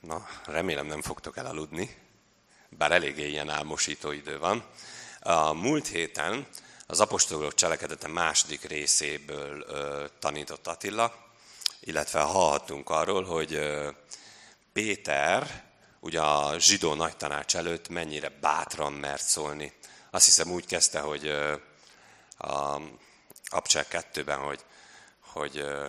Na, remélem nem fogtok elaludni, bár eléggé ilyen álmosító idő van. A múlt héten az apostolok cselekedete második részéből ö, tanított Attila, illetve hallhattunk arról, hogy ö, Péter ugye a zsidó nagytanács előtt mennyire bátran mert szólni. Azt hiszem úgy kezdte, hogy ö, a Abcsel 2-ben, hogy, hogy ö,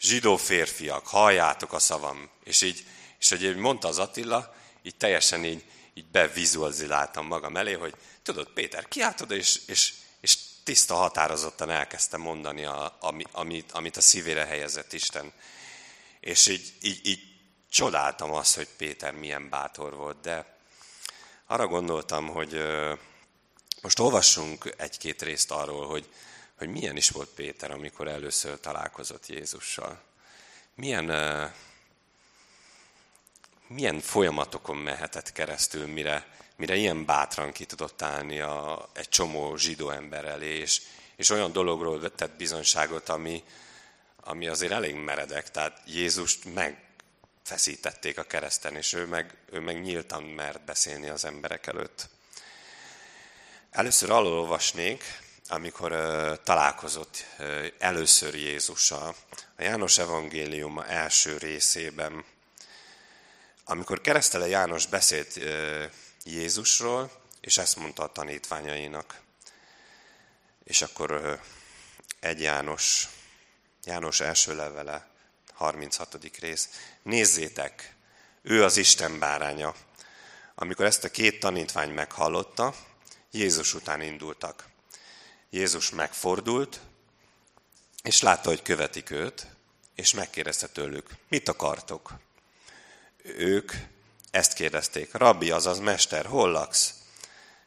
zsidó férfiak, halljátok a szavam. És így, és hogy mondta az Attila, így teljesen így, így bevizualizáltam magam elé, hogy tudod, Péter, kiállt oda, és, és, és tiszta határozottan elkezdte mondani, a, ami, amit, amit a szívére helyezett Isten. És így, így, így csodáltam azt, hogy Péter milyen bátor volt, de arra gondoltam, hogy most olvassunk egy-két részt arról, hogy, hogy milyen is volt Péter, amikor először találkozott Jézussal. Milyen, milyen folyamatokon mehetett keresztül, mire, mire ilyen bátran ki tudott állni a, egy csomó zsidó ember elé, és, és olyan dologról tett bizonyságot, ami, ami azért elég meredek. Tehát Jézust megfeszítették a kereszten, és ő meg, ő meg nyíltan mert beszélni az emberek előtt. Először alul olvasnék, amikor uh, találkozott uh, először Jézussal. A János evangéliuma első részében, amikor keresztele János beszélt Jézusról, és ezt mondta a tanítványainak. És akkor egy János, János első levele, 36. rész. Nézzétek, ő az Isten báránya. Amikor ezt a két tanítvány meghallotta, Jézus után indultak. Jézus megfordult, és látta, hogy követik őt, és megkérdezte tőlük, mit akartok? Ők ezt kérdezték, rabbi, azaz mester, hol laksz?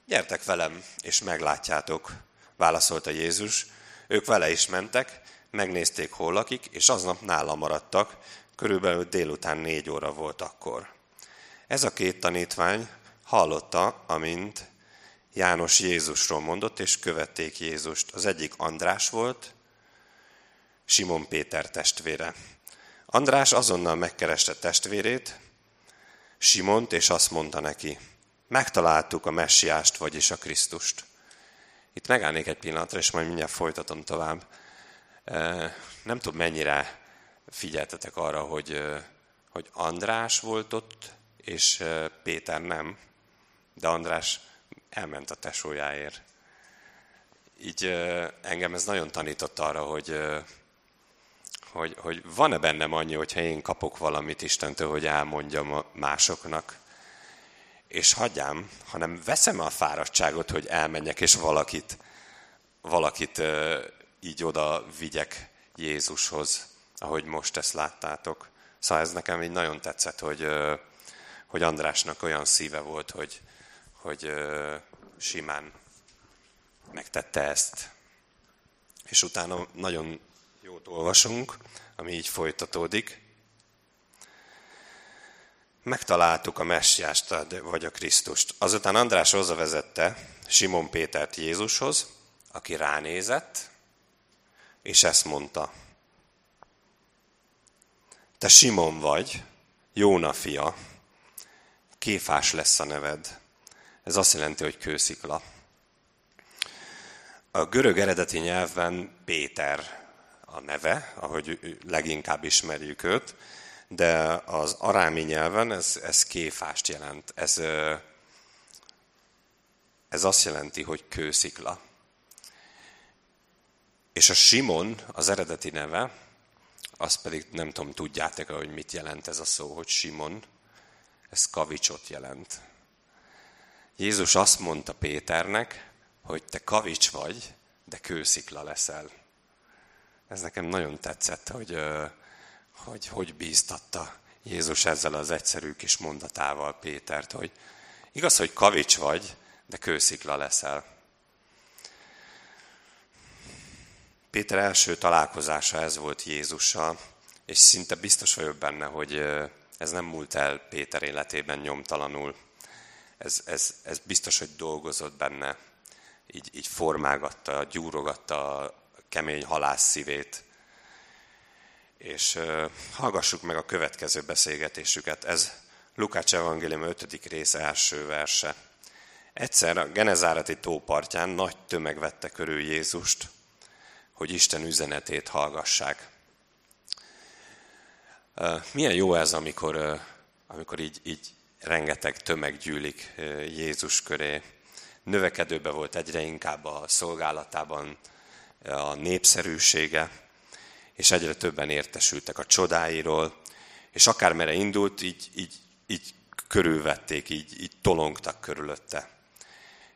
Gyertek velem, és meglátjátok, válaszolta Jézus. Ők vele is mentek, megnézték, hol lakik, és aznap nála maradtak, körülbelül délután négy óra volt akkor. Ez a két tanítvány hallotta, amint János Jézusról mondott, és követték Jézust. Az egyik András volt, Simon Péter testvére. András azonnal megkereste testvérét, Simont, és azt mondta neki, megtaláltuk a messiást, vagyis a Krisztust. Itt megállnék egy pillanatra, és majd mindjárt folytatom tovább. Nem tudom, mennyire figyeltetek arra, hogy, hogy András volt ott, és Péter nem, de András elment a tesójáért. Így engem ez nagyon tanított arra, hogy, hogy, hogy van-e bennem annyi, hogyha én kapok valamit Istentől, hogy elmondjam másoknak, és hagyjám, hanem veszem a fáradtságot, hogy elmenjek, és valakit, valakit így oda vigyek Jézushoz, ahogy most ezt láttátok. Szóval ez nekem így nagyon tetszett, hogy, hogy Andrásnak olyan szíve volt, hogy, hogy simán megtette ezt. És utána nagyon jót olvasunk, ami így folytatódik. Megtaláltuk a messiást, vagy a Krisztust. Azután András vezette Simon Pétert Jézushoz, aki ránézett, és ezt mondta. Te Simon vagy, Jóna fia, Kéfás lesz a neved. Ez azt jelenti, hogy kőszikla. A görög eredeti nyelvben Péter a neve, ahogy leginkább ismerjük őt, de az arámi nyelven ez, ez kéfást jelent. Ez, ez azt jelenti, hogy kőszikla. És a Simon, az eredeti neve, azt pedig nem tudom, tudjátok hogy mit jelent ez a szó, hogy Simon. Ez kavicsot jelent. Jézus azt mondta Péternek, hogy te kavics vagy, de kőszikla leszel. Ez nekem nagyon tetszett, hogy hogy, hogy bíztatta Jézus ezzel az egyszerű kis mondatával Pétert, hogy igaz, hogy kavics vagy, de kőszikla leszel. Péter első találkozása ez volt Jézussal, és szinte biztos vagyok benne, hogy ez nem múlt el Péter életében nyomtalanul ez, ez, ez biztos, hogy dolgozott benne, így, így formálgatta, gyúrogatta kemény halász szívét. és hallgassuk meg a következő beszélgetésüket. Ez Lukács Evangélium 5. rész első verse. Egyszer a Genezárati tópartján nagy tömeg vette körül Jézust, hogy Isten üzenetét hallgassák. Milyen jó ez, amikor, amikor így, így rengeteg tömeg gyűlik Jézus köré. Növekedőbe volt egyre inkább a szolgálatában a népszerűsége, és egyre többen értesültek a csodáiról, és akármere indult, így, így, így körülvették, így, így tolongtak körülötte.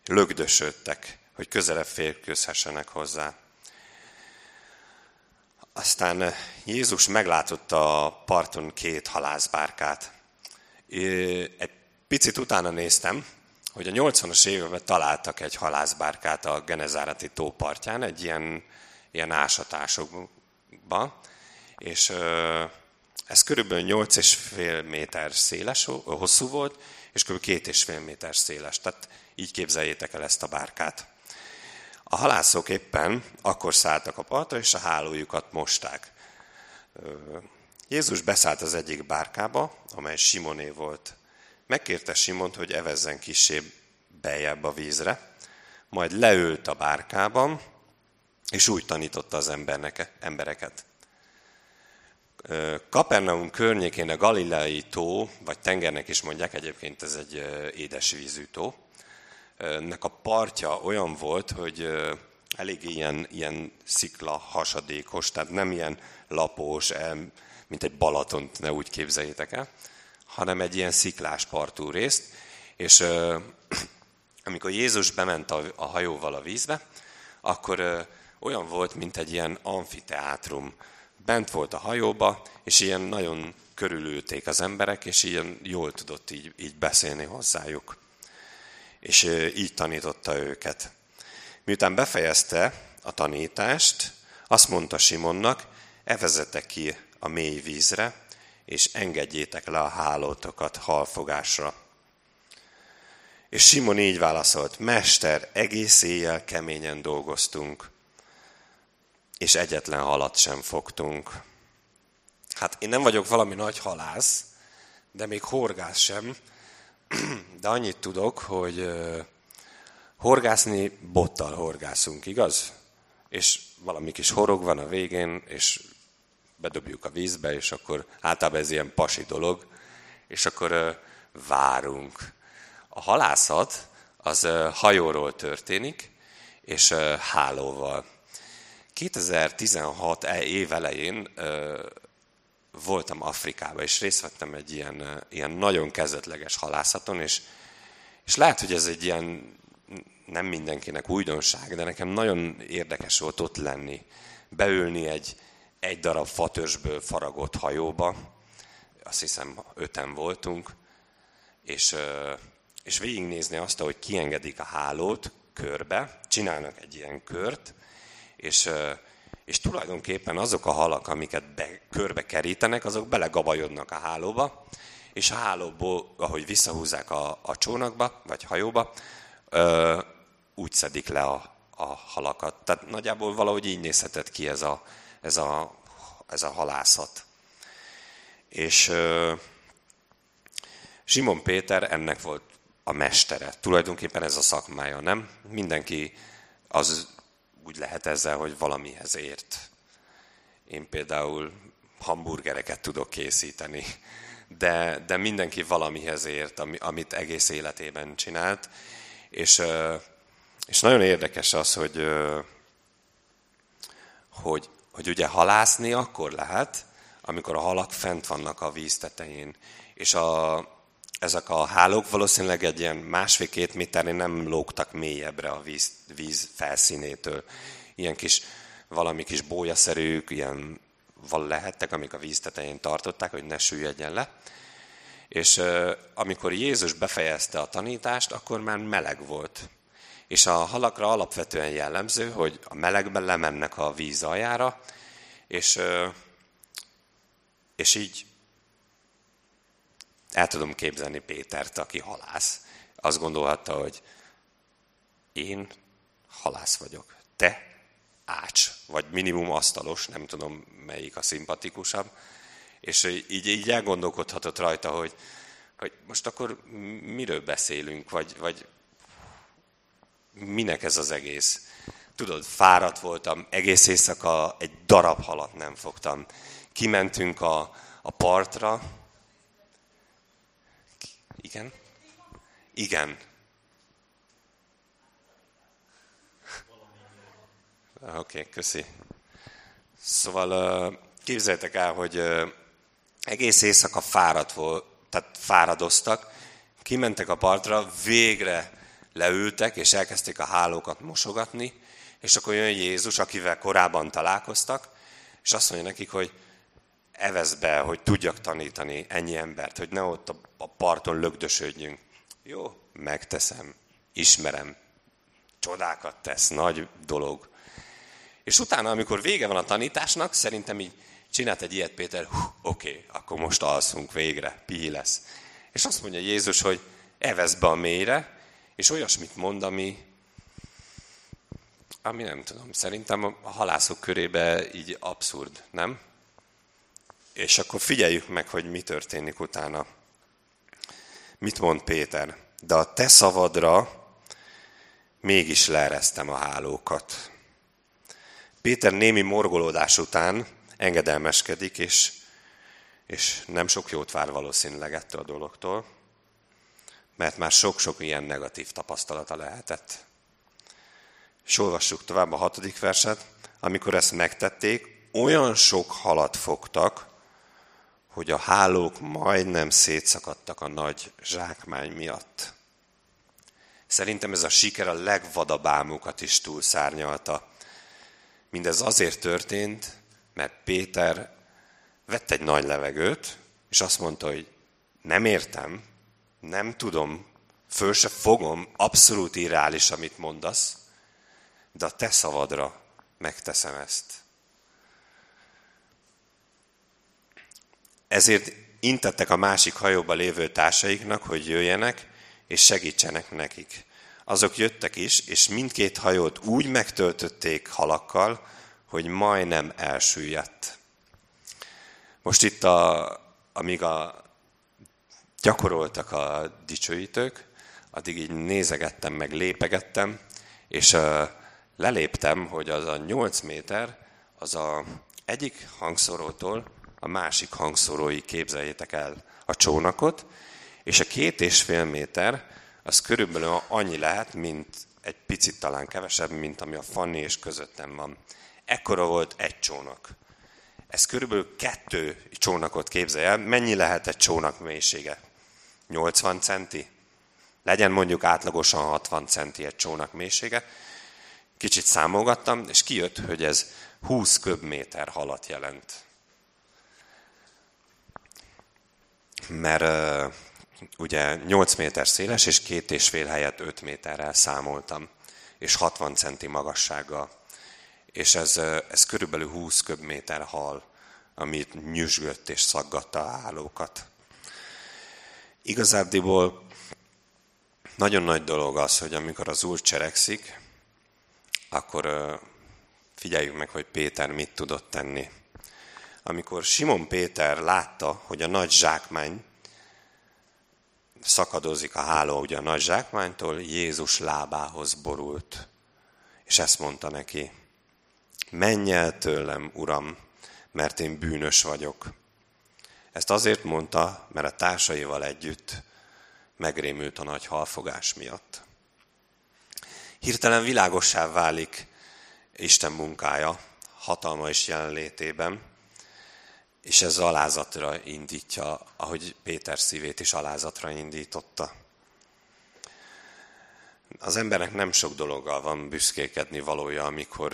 Lögdösödtek, hogy közelebb férkőzhessenek hozzá. Aztán Jézus meglátotta a parton két halászbárkát. Egy picit utána néztem, hogy a 80-as években találtak egy halászbárkát a Genezárati tópartján, egy ilyen, ilyen ásatásokban, és ez körülbelül 8,5 méter széles, hosszú volt, és kb. 2,5 méter széles. Tehát így képzeljétek el ezt a bárkát. A halászok éppen akkor szálltak a partra, és a hálójukat mosták. Jézus beszállt az egyik bárkába, amely Simoné volt. Megkérte Simont, hogy evezzen kisebb beljebb a vízre, majd leült a bárkában, és úgy tanította az embernek, embereket. Kapernaum környékén a Galileai tó, vagy tengernek is mondják, egyébként ez egy édesvízű tó, nek a partja olyan volt, hogy elég ilyen, ilyen szikla hasadékos, tehát nem ilyen lapos, mint egy Balatont, ne úgy képzeljétek el, hanem egy ilyen sziklás partú részt, és amikor Jézus bement a, hajóval a vízbe, akkor olyan volt, mint egy ilyen amfiteátrum. Bent volt a hajóba, és ilyen nagyon körülülték az emberek, és ilyen jól tudott így, így beszélni hozzájuk. És így tanította őket. Miután befejezte a tanítást, azt mondta Simonnak, evezetek ki a mély vízre, és engedjétek le a hálótokat halfogásra. És Simon így válaszolt, Mester, egész éjjel keményen dolgoztunk, és egyetlen halat sem fogtunk. Hát én nem vagyok valami nagy halász, de még horgász sem, de annyit tudok, hogy horgászni bottal horgászunk, igaz? És valami kis horog van a végén, és bedobjuk a vízbe, és akkor általában ez ilyen pasi dolog, és akkor várunk. A halászat az hajóról történik, és hálóval. 2016 e év elején voltam Afrikában, és részt vettem egy ilyen, ilyen nagyon kezdetleges halászaton, és, és lehet, hogy ez egy ilyen nem mindenkinek újdonság, de nekem nagyon érdekes volt ott lenni, beülni egy, egy darab fatörzsből faragott hajóba, azt hiszem öten voltunk, és, és végignézni azt, hogy kiengedik a hálót körbe, csinálnak egy ilyen kört, és, és tulajdonképpen azok a halak, amiket be, körbe kerítenek, azok belegabajodnak a hálóba, és a hálóból, ahogy visszahúzzák a, a csónakba, vagy hajóba, ö, úgy szedik le a, a halakat. Tehát nagyjából valahogy így nézhetett ki ez a, ez a, ez a halászat. És Simon Péter ennek volt a mestere. Tulajdonképpen ez a szakmája, nem? Mindenki az úgy lehet ezzel, hogy valamihez ért. Én például hamburgereket tudok készíteni, de, de mindenki valamihez ért, amit egész életében csinált. És, és nagyon érdekes az, hogy, hogy, hogy ugye halászni akkor lehet, amikor a halak fent vannak a víz tetején. És a, ezek a hálók valószínűleg egy ilyen másfél-két méternél nem lógtak mélyebbre a víz, víz felszínétől. Ilyen kis, valami kis bójaszerűk, ilyen val lehettek, amik a víz tetején tartották, hogy ne süllyedjen le. És amikor Jézus befejezte a tanítást, akkor már meleg volt. És a halakra alapvetően jellemző, hogy a melegben lemennek a víz aljára, és, és így el tudom képzelni Pétert, aki halász. Azt gondolhatta, hogy én halász vagyok. Te ács, vagy minimum asztalos, nem tudom melyik a szimpatikusabb. És így, így elgondolkodhatott rajta, hogy, hogy most akkor miről beszélünk, vagy, vagy minek ez az egész. Tudod, fáradt voltam, egész éjszaka egy darab halat nem fogtam. Kimentünk a, a partra. Igen? Igen. Oké, okay, köszi. Szóval képzeljétek el, hogy egész éjszaka fáradt volt, tehát fáradoztak, kimentek a partra, végre leültek, és elkezdték a hálókat mosogatni, és akkor jön Jézus, akivel korábban találkoztak, és azt mondja nekik, hogy evesz be, hogy tudjak tanítani ennyi embert, hogy ne ott a parton lögdösödjünk. Jó, megteszem, ismerem, csodákat tesz, nagy dolog. És utána, amikor vége van a tanításnak, szerintem így csinált egy ilyet Péter, oké, okay, akkor most alszunk végre, pihi lesz. És azt mondja Jézus, hogy evesz be a mélyre, és olyasmit mond, ami, ami nem tudom, szerintem a halászok körébe így abszurd, nem? És akkor figyeljük meg, hogy mi történik utána. Mit mond Péter? De a te szavadra mégis leeresztem a hálókat. Péter némi morgolódás után engedelmeskedik, és, és nem sok jót vár valószínűleg ettől a dologtól, mert már sok-sok ilyen negatív tapasztalata lehetett. És olvassuk tovább a hatodik verset. Amikor ezt megtették, olyan sok halat fogtak, hogy a hálók majdnem szétszakadtak a nagy zsákmány miatt. Szerintem ez a siker a legvadabb álmukat is túlszárnyalta. Mindez azért történt, mert Péter vett egy nagy levegőt, és azt mondta, hogy nem értem, nem tudom, föl se fogom, abszolút irreális, amit mondasz, de a te szavadra megteszem ezt. Ezért intettek a másik hajóba lévő társaiknak, hogy jöjjenek, és segítsenek nekik. Azok jöttek is, és mindkét hajót úgy megtöltötték halakkal, hogy majdnem elsüllyedt. Most itt, a, amíg a, gyakoroltak a dicsőítők, addig így nézegettem, meg lépegettem, és leléptem, hogy az a 8 méter, az a egyik hangszorótól a másik hangszorói képzeljétek el a csónakot, és a két és fél méter az körülbelül annyi lehet, mint egy picit talán kevesebb, mint ami a Fanni és közöttem van. Ekkora volt egy csónak. Ez körülbelül kettő csónakot képzelj el. Mennyi lehet egy csónak mélysége? 80 centi? Legyen mondjuk átlagosan 60 centi egy csónak mélysége. Kicsit számolgattam, és kijött, hogy ez 20 köbméter halat jelent. Mert ugye 8 méter széles, és két és fél helyett 5 méterrel számoltam, és 60 centi magassággal és ez, ez körülbelül 20 köbméter hal, amit nyüzsgött és szaggatta a hálókat. Igazából nagyon nagy dolog az, hogy amikor az Úr cserekszik, akkor figyeljük meg, hogy Péter mit tudott tenni. Amikor Simon Péter látta, hogy a nagy zsákmány szakadozik a háló ugye a nagy zsákmánytól, Jézus lábához borult. És ezt mondta neki, menj el tőlem, Uram, mert én bűnös vagyok. Ezt azért mondta, mert a társaival együtt megrémült a nagy halfogás miatt. Hirtelen világossá válik Isten munkája, hatalma és jelenlétében, és ez alázatra indítja, ahogy Péter szívét is alázatra indította. Az embernek nem sok dologgal van büszkékedni valója, amikor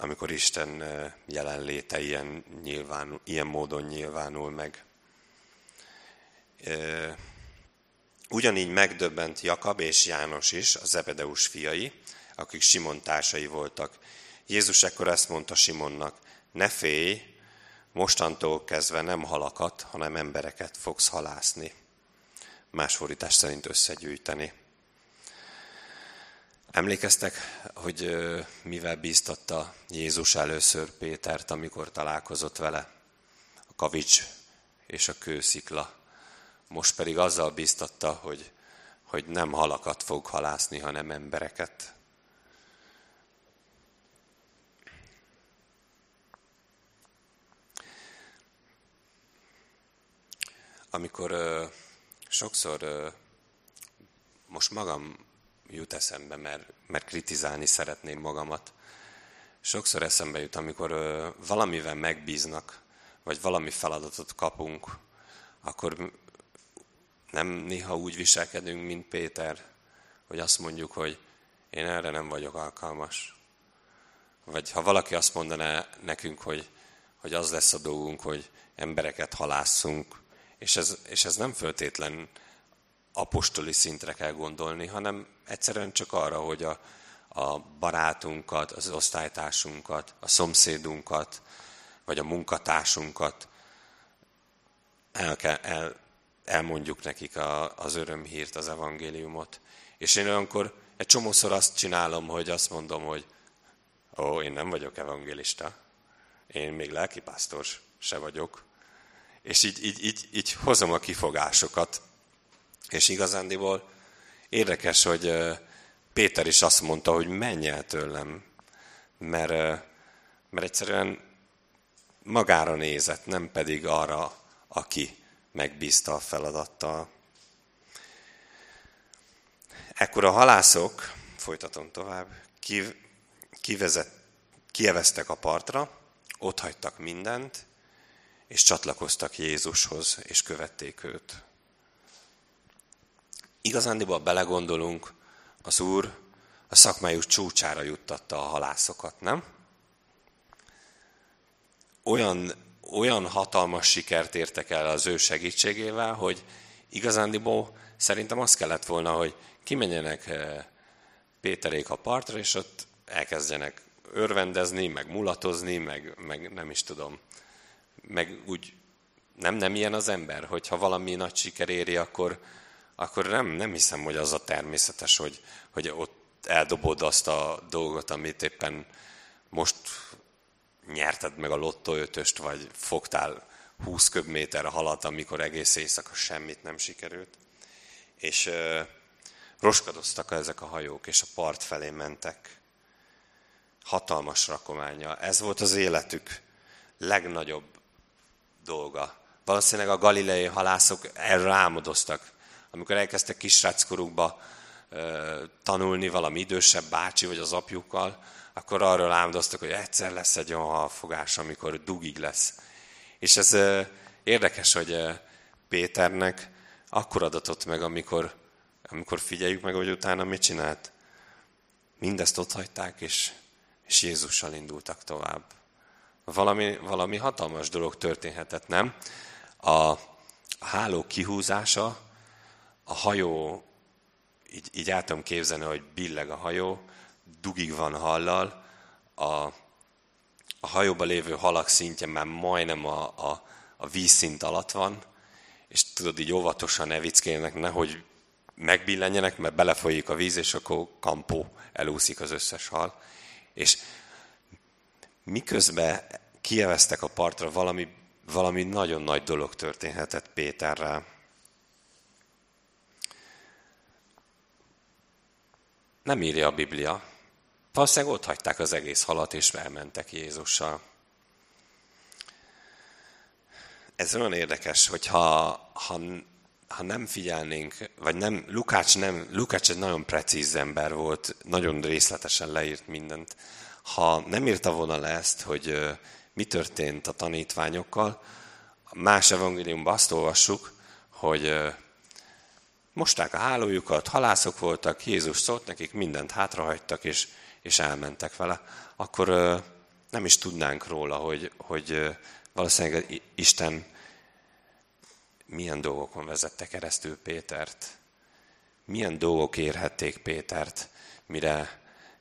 amikor Isten jelenléte ilyen, nyilvánul, ilyen módon nyilvánul meg. Ugyanígy megdöbbent Jakab és János is, a Zebedeus fiai, akik Simon társai voltak. Jézus ekkor ezt mondta Simonnak, ne félj, mostantól kezdve nem halakat, hanem embereket fogsz halászni. Más fordítás szerint összegyűjteni. Emlékeztek, hogy mivel bíztatta Jézus először Pétert, amikor találkozott vele? A kavics és a kőszikla. Most pedig azzal bíztatta, hogy, hogy nem halakat fog halászni, hanem embereket. Amikor ö, sokszor ö, most magam jut eszembe, mert, mert kritizálni szeretném magamat. Sokszor eszembe jut, amikor valamivel megbíznak, vagy valami feladatot kapunk, akkor nem néha úgy viselkedünk, mint Péter, hogy azt mondjuk, hogy én erre nem vagyok alkalmas. Vagy ha valaki azt mondaná nekünk, hogy, hogy az lesz a dolgunk, hogy embereket halásszunk, és ez, és ez nem föltétlen apostoli szintre kell gondolni, hanem egyszerűen csak arra, hogy a, a barátunkat, az osztálytársunkat, a szomszédunkat, vagy a munkatársunkat el, kell, el, elmondjuk nekik a, az örömhírt, az evangéliumot. És én olyankor egy csomószor azt csinálom, hogy azt mondom, hogy ó, én nem vagyok evangélista, én még lelkipásztor se vagyok. És így, így, így, így hozom a kifogásokat. És igazándiból érdekes, hogy Péter is azt mondta, hogy menj el tőlem, mert, mert egyszerűen magára nézett, nem pedig arra, aki megbízta a feladattal. Ekkor a halászok, folytatom tovább, kivezet, kieveztek a partra, ott hagytak mindent, és csatlakoztak Jézushoz, és követték őt. Igazándiból belegondolunk, az Úr a szakmájuk csúcsára juttatta a halászokat, nem? Olyan olyan hatalmas sikert értek el az ő segítségével, hogy igazándiból szerintem az kellett volna, hogy kimenjenek eh, Péterék a partra, és ott elkezdjenek örvendezni, meg mulatozni, meg, meg nem is tudom, meg úgy nem, nem ilyen az ember, hogyha valami nagy siker éri, akkor, akkor nem, nem hiszem, hogy az a természetes, hogy, hogy ott eldobod azt a dolgot, amit éppen most nyerted meg a lottó ötöst, vagy fogtál 20 köbméter halat, amikor egész éjszaka semmit nem sikerült. És uh, roskadoztak ezek a hajók, és a part felé mentek. Hatalmas rakománya. Ez volt az életük legnagyobb dolga. Valószínűleg a galilei halászok erre álmodoztak. Amikor elkezdtek kisráckorukba tanulni valami idősebb bácsi, vagy az apjukkal, akkor arról álmodoztak, hogy egyszer lesz egy olyan halfogás, amikor dugig lesz. És ez érdekes, hogy Péternek akkor adatott meg, amikor, amikor figyeljük meg, hogy utána mit csinált. Mindezt ott hagyták, és, és Jézussal indultak tovább. Valami, valami hatalmas dolog történhetett, nem? A háló kihúzása, a hajó, így, így el tudom képzelni, hogy billeg a hajó, dugig van hallal, a, a hajóban lévő halak szintje már majdnem a, a, a vízszint alatt van, és tudod, így óvatosan evickélnek, nehogy megbillenjenek, mert belefolyik a víz, és akkor kampó elúszik az összes hal. És miközben kieveztek a partra, valami, valami nagyon nagy dolog történhetett Péterrel. Nem írja a Biblia, Valószínűleg ott hagyták az egész halat, és elmentek Jézussal. Ez olyan érdekes, hogy ha, ha, ha nem figyelnénk, vagy nem, Lukács, nem, Lukács egy nagyon precíz ember volt, nagyon részletesen leírt mindent. Ha nem írta volna le ezt, hogy mi történt a tanítványokkal, más evangéliumban azt olvassuk, hogy mosták a hálójukat, halászok voltak, Jézus szólt nekik, mindent hátrahagytak, és és elmentek vele, akkor nem is tudnánk róla, hogy, hogy valószínűleg Isten milyen dolgokon vezette keresztül Pétert. Milyen dolgok érhették Pétert, mire,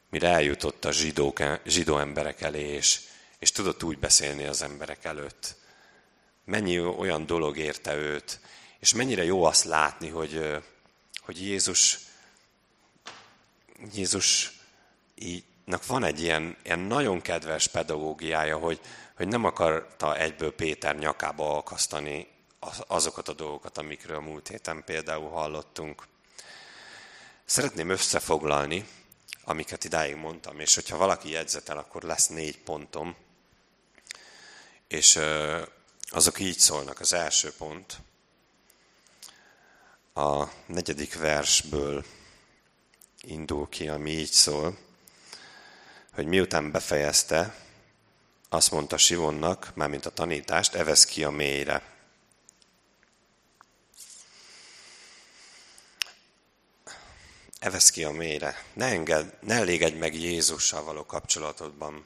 mire eljutott a zsidók, zsidó emberek elé, és, és tudott úgy beszélni az emberek előtt. Mennyi olyan dolog érte őt, és mennyire jó azt látni, hogy, hogy Jézus Jézus ígynak van egy ilyen, ilyen nagyon kedves pedagógiája, hogy, hogy nem akarta egyből Péter nyakába akasztani azokat a dolgokat, amikről a múlt héten például hallottunk. Szeretném összefoglalni, amiket idáig mondtam, és hogyha valaki jegyzetel, akkor lesz négy pontom. És azok így szólnak. Az első pont a negyedik versből indul ki, ami így szól, hogy miután befejezte, azt mondta Sivonnak, mármint a tanítást, evesz ki a mélyre. Evesz ki a mélyre. Ne, enged, ne elégedj meg Jézussal való kapcsolatodban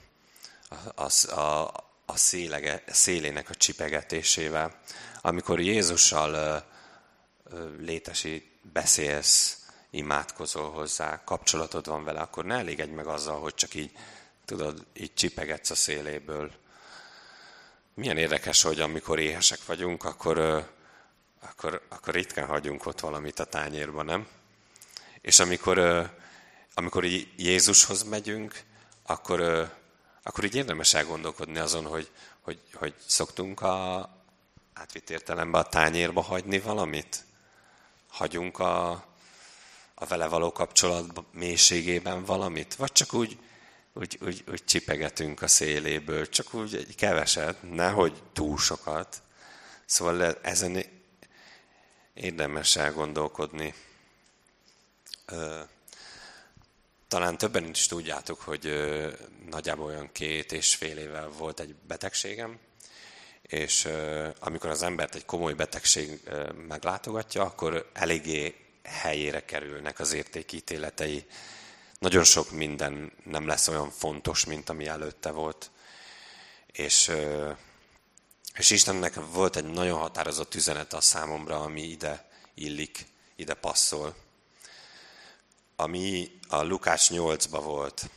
a, a, a szélege, szélének a csipegetésével. Amikor Jézussal létesít, beszélsz, imádkozol hozzá, kapcsolatod van vele, akkor ne elégedj meg azzal, hogy csak így, tudod, így csipegetsz a széléből. Milyen érdekes, hogy amikor éhesek vagyunk, akkor, akkor, akkor ritkán hagyunk ott valamit a tányérban, nem? És amikor, amikor Jézushoz megyünk, akkor, akkor így érdemes elgondolkodni azon, hogy, hogy, hogy szoktunk a átvitt értelemben a tányérba hagyni valamit? Hagyunk a, a vele való kapcsolat mélységében valamit? Vagy csak úgy, úgy, úgy, úgy csipegetünk a széléből, csak úgy egy keveset, nehogy túl sokat. Szóval ezen érdemes elgondolkodni. Talán többen is tudjátok, hogy nagyjából olyan két és fél éve volt egy betegségem, és amikor az embert egy komoly betegség meglátogatja, akkor eléggé helyére kerülnek az értékítéletei. Nagyon sok minden nem lesz olyan fontos, mint ami előtte volt. És, és Istennek volt egy nagyon határozott üzenet a számomra, ami ide illik, ide passzol. Ami a Lukács 8-ba volt.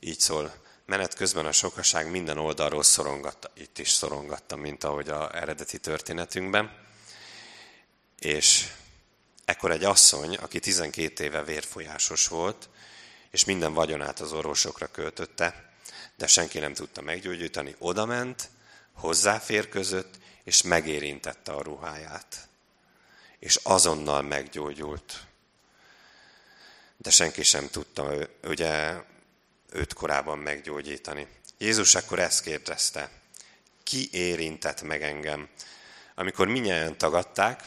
Így szól, menet közben a sokaság minden oldalról szorongatta, itt is szorongatta, mint ahogy a eredeti történetünkben. És ekkor egy asszony, aki 12 éve vérfolyásos volt, és minden vagyonát az orvosokra költötte, de senki nem tudta meggyógyítani, odament, hozzáférközött, és megérintette a ruháját. És azonnal meggyógyult. De senki sem tudta, ugye őt korábban meggyógyítani. Jézus akkor ezt kérdezte, ki érintett meg engem? Amikor minnyáján tagadták,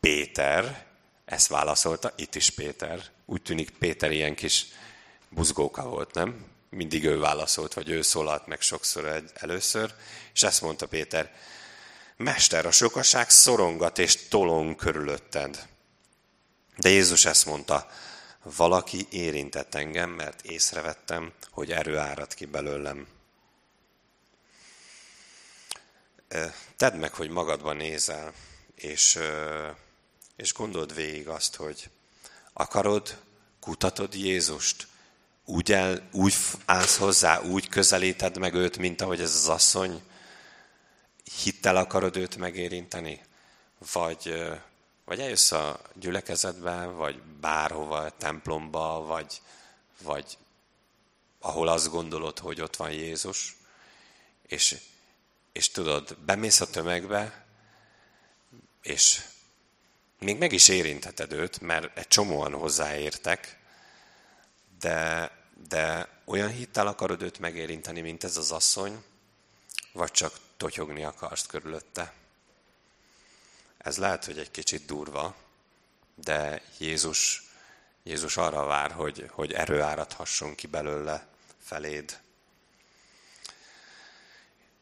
Péter ezt válaszolta, itt is Péter. Úgy tűnik Péter ilyen kis buzgóka volt, nem? Mindig ő válaszolt, vagy ő szólalt meg sokszor először, és ezt mondta Péter, Mester, a sokaság szorongat és tolong körülötted. De Jézus ezt mondta, valaki érintett engem, mert észrevettem, hogy erő árad ki belőlem. Tedd meg, hogy magadban nézel, és, és gondold végig azt, hogy akarod, kutatod Jézust, úgy, el, úgy állsz hozzá, úgy közelíted meg őt, mint ahogy ez az asszony, hittel akarod őt megérinteni? Vagy, vagy eljössz a gyülekezetbe, vagy bárhova, templomba, vagy, vagy ahol azt gondolod, hogy ott van Jézus, és, és tudod, bemész a tömegbe, és még meg is érintheted őt, mert egy csomóan hozzáértek, de, de olyan hittel akarod őt megérinteni, mint ez az asszony, vagy csak totyogni akarsz körülötte. Ez lehet, hogy egy kicsit durva, de Jézus, Jézus arra vár, hogy, hogy erő áradhasson ki belőle feléd.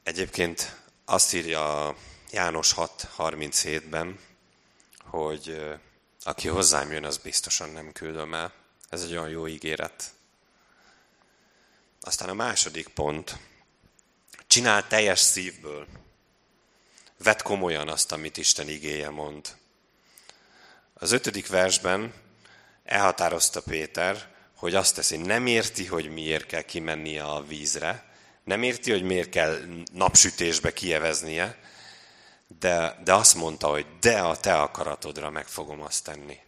Egyébként azt írja János 6.37-ben, hogy aki hozzám jön, az biztosan nem küldöm el. Ez egy olyan jó ígéret. Aztán a második pont. Csinál teljes szívből. Vedd komolyan azt, amit Isten igéje mond. Az ötödik versben elhatározta Péter, hogy azt teszi, nem érti, hogy miért kell kimennie a vízre, nem érti, hogy miért kell napsütésbe kieveznie, de, de azt mondta, hogy de a te akaratodra meg fogom azt tenni.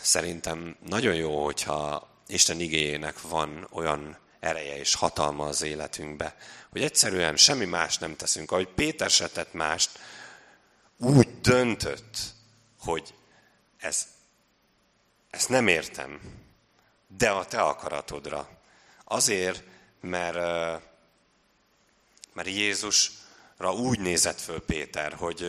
szerintem nagyon jó, hogyha Isten igényének van olyan ereje és hatalma az életünkbe, hogy egyszerűen semmi más nem teszünk. Ahogy Péter se tett mást, úgy döntött, hogy ez, ezt nem értem, de a te akaratodra. Azért, mert, mert Jézusra úgy nézett föl Péter, hogy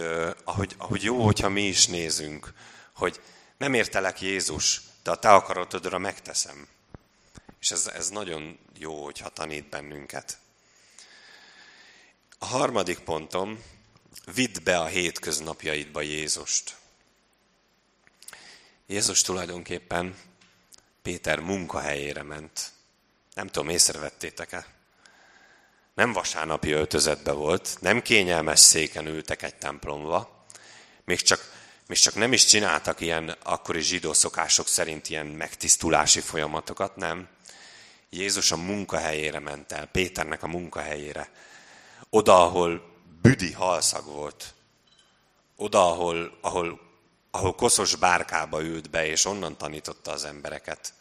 ahogy, ahogy jó, hogyha mi is nézünk, hogy nem értelek Jézus, de a te akaratodra megteszem. És ez, ez nagyon jó, hogyha tanít bennünket. A harmadik pontom, vidd be a hétköznapjaidba Jézust. Jézus tulajdonképpen Péter munkahelyére ment. Nem tudom, észrevettétek-e? Nem vasárnapi öltözetbe volt, nem kényelmes széken ültek egy templomba, még csak, még csak nem is csináltak ilyen akkori zsidó szokások szerint ilyen megtisztulási folyamatokat, nem. Jézus a munkahelyére ment el, Péternek a munkahelyére. Oda, ahol büdi halszag volt. Oda, ahol, ahol, ahol koszos bárkába ült be, és onnan tanította az embereket.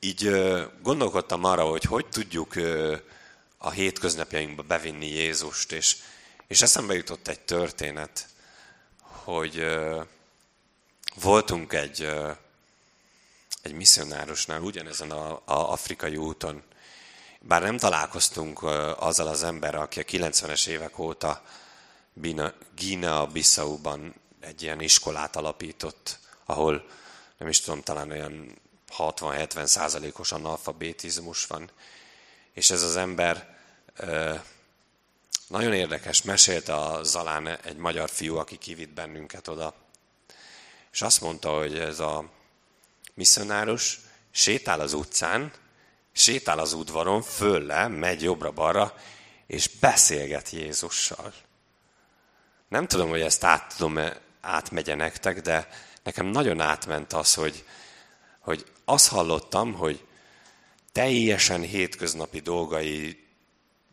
Így gondolkodtam arra, hogy hogy tudjuk a hétköznapjainkba bevinni Jézust, és, és eszembe jutott egy történet, hogy voltunk egy, egy misszionárosnál, ugyanezen a, a afrikai úton, bár nem találkoztunk azzal az emberrel, aki a 90-es évek óta Guinea-Bissau-ban egy ilyen iskolát alapított, ahol nem is tudom, talán olyan 60-70 százalékos analfabetizmus van. És ez az ember nagyon érdekes, mesélte a Zalán egy magyar fiú, aki kivitt bennünket oda. És azt mondta, hogy ez a misszionárus sétál az utcán, sétál az udvaron, föl le, megy jobbra-balra, és beszélget Jézussal. Nem tudom, hogy ezt át tudom -e, átmegye nektek, de nekem nagyon átment az, hogy, hogy azt hallottam, hogy teljesen hétköznapi dolgai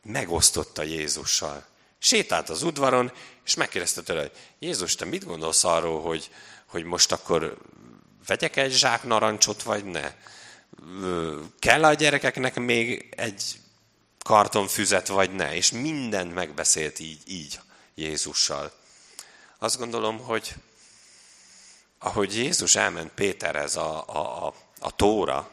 megosztotta Jézussal. Sétált az udvaron, és megkérdezte tőle, hogy Jézus, te mit gondolsz arról, hogy, hogy most akkor vegyek egy zsák narancsot, vagy ne? kell a gyerekeknek még egy karton füzet, vagy ne? És mindent megbeszélt így, így Jézussal. Azt gondolom, hogy ahogy Jézus elment Péterhez a, a, a, a tóra,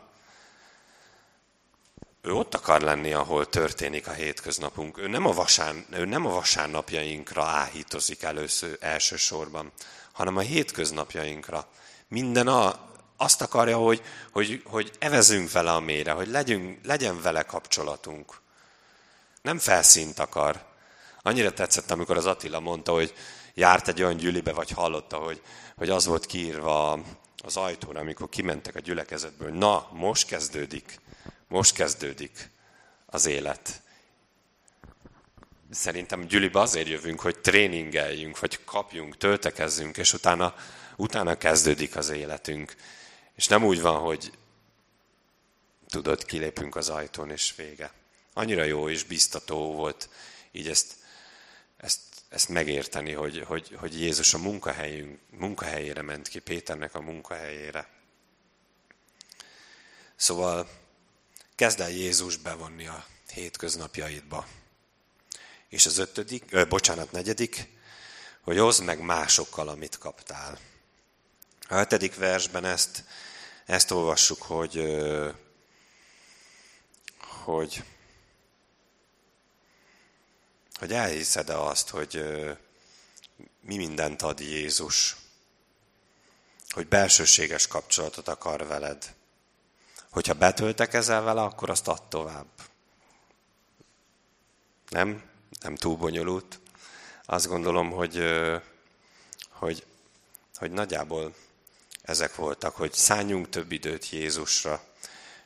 ő ott akar lenni, ahol történik a hétköznapunk. Ő nem a, vasár, ő nem a vasárnapjainkra áhítozik először, elsősorban, hanem a hétköznapjainkra. Minden a, azt akarja, hogy, hogy, hogy evezünk vele a mélyre, hogy legyünk, legyen vele kapcsolatunk. Nem felszínt akar. Annyira tetszett, amikor az Attila mondta, hogy járt egy olyan gyülibe, vagy hallotta, hogy, hogy az volt kiírva az ajtóra, amikor kimentek a gyülekezetből, na, most kezdődik, most kezdődik az élet. Szerintem gyülibe azért jövünk, hogy tréningeljünk, vagy kapjunk, töltekezzünk, és utána, utána kezdődik az életünk. És nem úgy van, hogy tudod, kilépünk az ajtón, és vége. Annyira jó és biztató volt így ezt, ezt, ezt megérteni, hogy, hogy, hogy Jézus a munkahelyünk, munkahelyére ment ki, Péternek a munkahelyére. Szóval kezd el Jézus bevonni a hétköznapjaidba. És az ötödik, ö, bocsánat, negyedik, hogy hozd meg másokkal, amit kaptál. A hetedik versben ezt, ezt olvassuk, hogy, hogy, hogy elhiszed-e azt, hogy mi mindent ad Jézus, hogy belsőséges kapcsolatot akar veled. Hogyha betöltekezel vele, akkor azt add tovább. Nem? Nem túl bonyolult. Azt gondolom, hogy, hogy, hogy nagyjából ezek voltak, hogy szálljunk több időt Jézusra,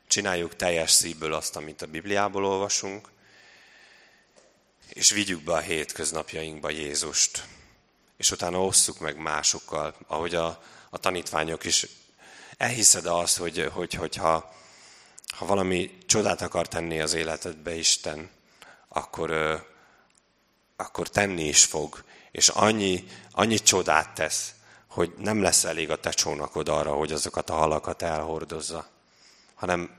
csináljuk teljes szívből azt, amit a Bibliából olvasunk, és vigyük be a hétköznapjainkba Jézust. És utána osszuk meg másokkal, ahogy a, a tanítványok is. Elhiszed azt, hogy, hogy, hogyha ha valami csodát akar tenni az életedbe Isten, akkor, akkor tenni is fog. És annyi, annyi csodát tesz, hogy nem lesz elég a te csónakod arra, hogy azokat a halakat elhordozza, hanem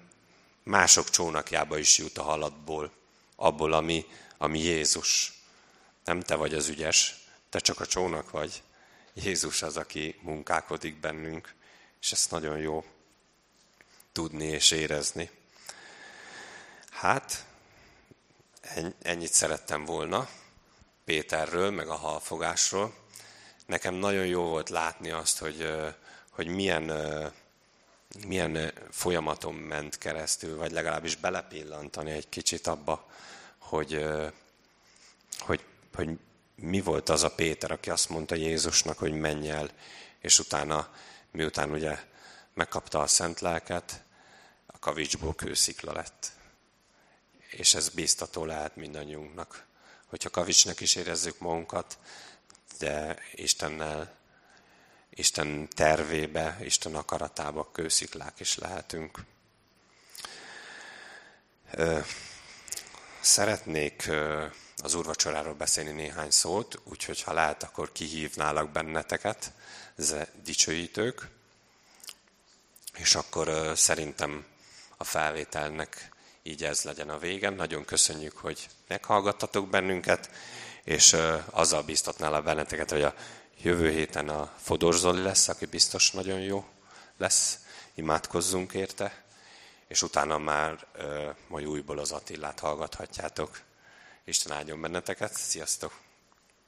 mások csónakjába is jut a halatból, abból, ami, ami Jézus. Nem te vagy az ügyes, te csak a csónak vagy. Jézus az, aki munkálkodik bennünk, és ezt nagyon jó tudni és érezni. Hát, ennyit szerettem volna Péterről, meg a halfogásról. Nekem nagyon jó volt látni azt, hogy, hogy milyen, milyen folyamaton ment keresztül, vagy legalábbis belepillantani egy kicsit abba, hogy, hogy, hogy mi volt az a Péter, aki azt mondta Jézusnak, hogy menj el, és utána, miután ugye megkapta a szent lelket, a kavicsból kőszikla lett. És ez biztató lehet mindannyiunknak, hogyha kavicsnak is érezzük magunkat, de Istennel, Isten tervébe, Isten akaratába kősziklák is lehetünk. Szeretnék az úrvacsoráról beszélni néhány szót, úgyhogy ha lehet, akkor kihívnálak benneteket, ez dicsőítők, és akkor szerintem a felvételnek így ez legyen a vége. Nagyon köszönjük, hogy meghallgattatok bennünket, és azzal biztatnál benneteket, hogy a jövő héten a Fodor Zoli lesz, aki biztos nagyon jó lesz, imádkozzunk érte, és utána már majd újból az Attillát hallgathatjátok. Isten áldjon benneteket, sziasztok!